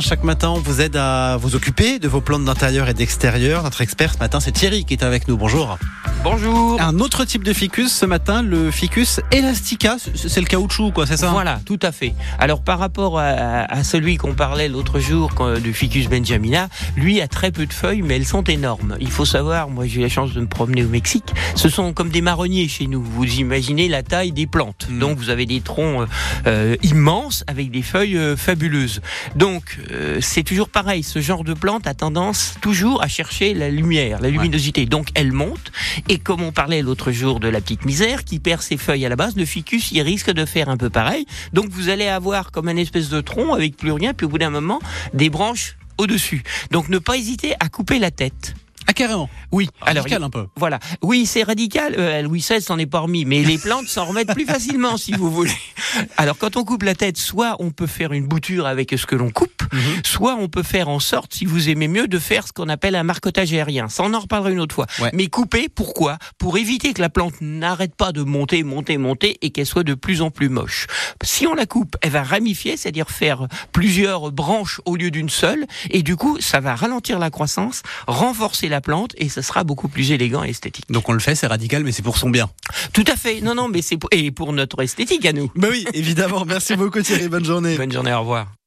Chaque matin, on vous aide à vous occuper de vos plantes d'intérieur et d'extérieur. Notre expert ce matin, c'est Thierry qui est avec nous. Bonjour. Bonjour. Un autre type de ficus ce matin, le ficus elastica. C'est le caoutchouc, quoi, c'est ça Voilà, tout à fait. Alors par rapport à, à celui qu'on parlait l'autre jour du ficus benjamina, lui a très peu de feuilles, mais elles sont énormes. Il faut savoir, moi j'ai eu la chance de me promener au Mexique, ce sont comme des marronniers chez nous. Vous imaginez la taille des plantes. Mm. Donc vous avez des troncs euh, euh, immenses avec des feuilles euh, fabuleuses. Donc euh, c'est toujours pareil, ce genre de plante a tendance toujours à chercher la lumière, la luminosité. Donc elle monte et comme on parlait l'autre jour de la petite misère qui perd ses feuilles à la base, le ficus il risque de faire un peu pareil. Donc vous allez avoir comme un espèce de tronc avec plus rien, puis au bout d'un moment des branches au-dessus. Donc ne pas hésiter à couper la tête. Ah, carrément. Oui, Radical il- un peu. voilà. Oui, c'est radical. Euh, Louis XVI s'en est pas remis, mais les plantes s'en remettent plus facilement, si vous voulez. Alors, quand on coupe la tête, soit on peut faire une bouture avec ce que l'on coupe, Mhm. soit on peut faire en sorte, si vous aimez mieux, de faire ce qu'on appelle un marcotage aérien. Ça, on en reparlera une autre fois. Ouais. Mais couper, pourquoi? Pour éviter que la plante n'arrête pas de monter, monter, monter et qu'elle soit de plus en plus moche. Si on la coupe, elle va ramifier, c'est-à-dire faire plusieurs branches au lieu d'une seule, et du coup, ça va ralentir la croissance, renforcer la plante, et ça sera beaucoup plus élégant et esthétique. Donc on le fait, c'est radical, mais c'est pour son bien. Tout à fait. Non, non, mais c'est pour, et pour notre esthétique à nous. Bah oui, évidemment. Merci beaucoup Thierry. Bonne journée. Bonne journée, au revoir.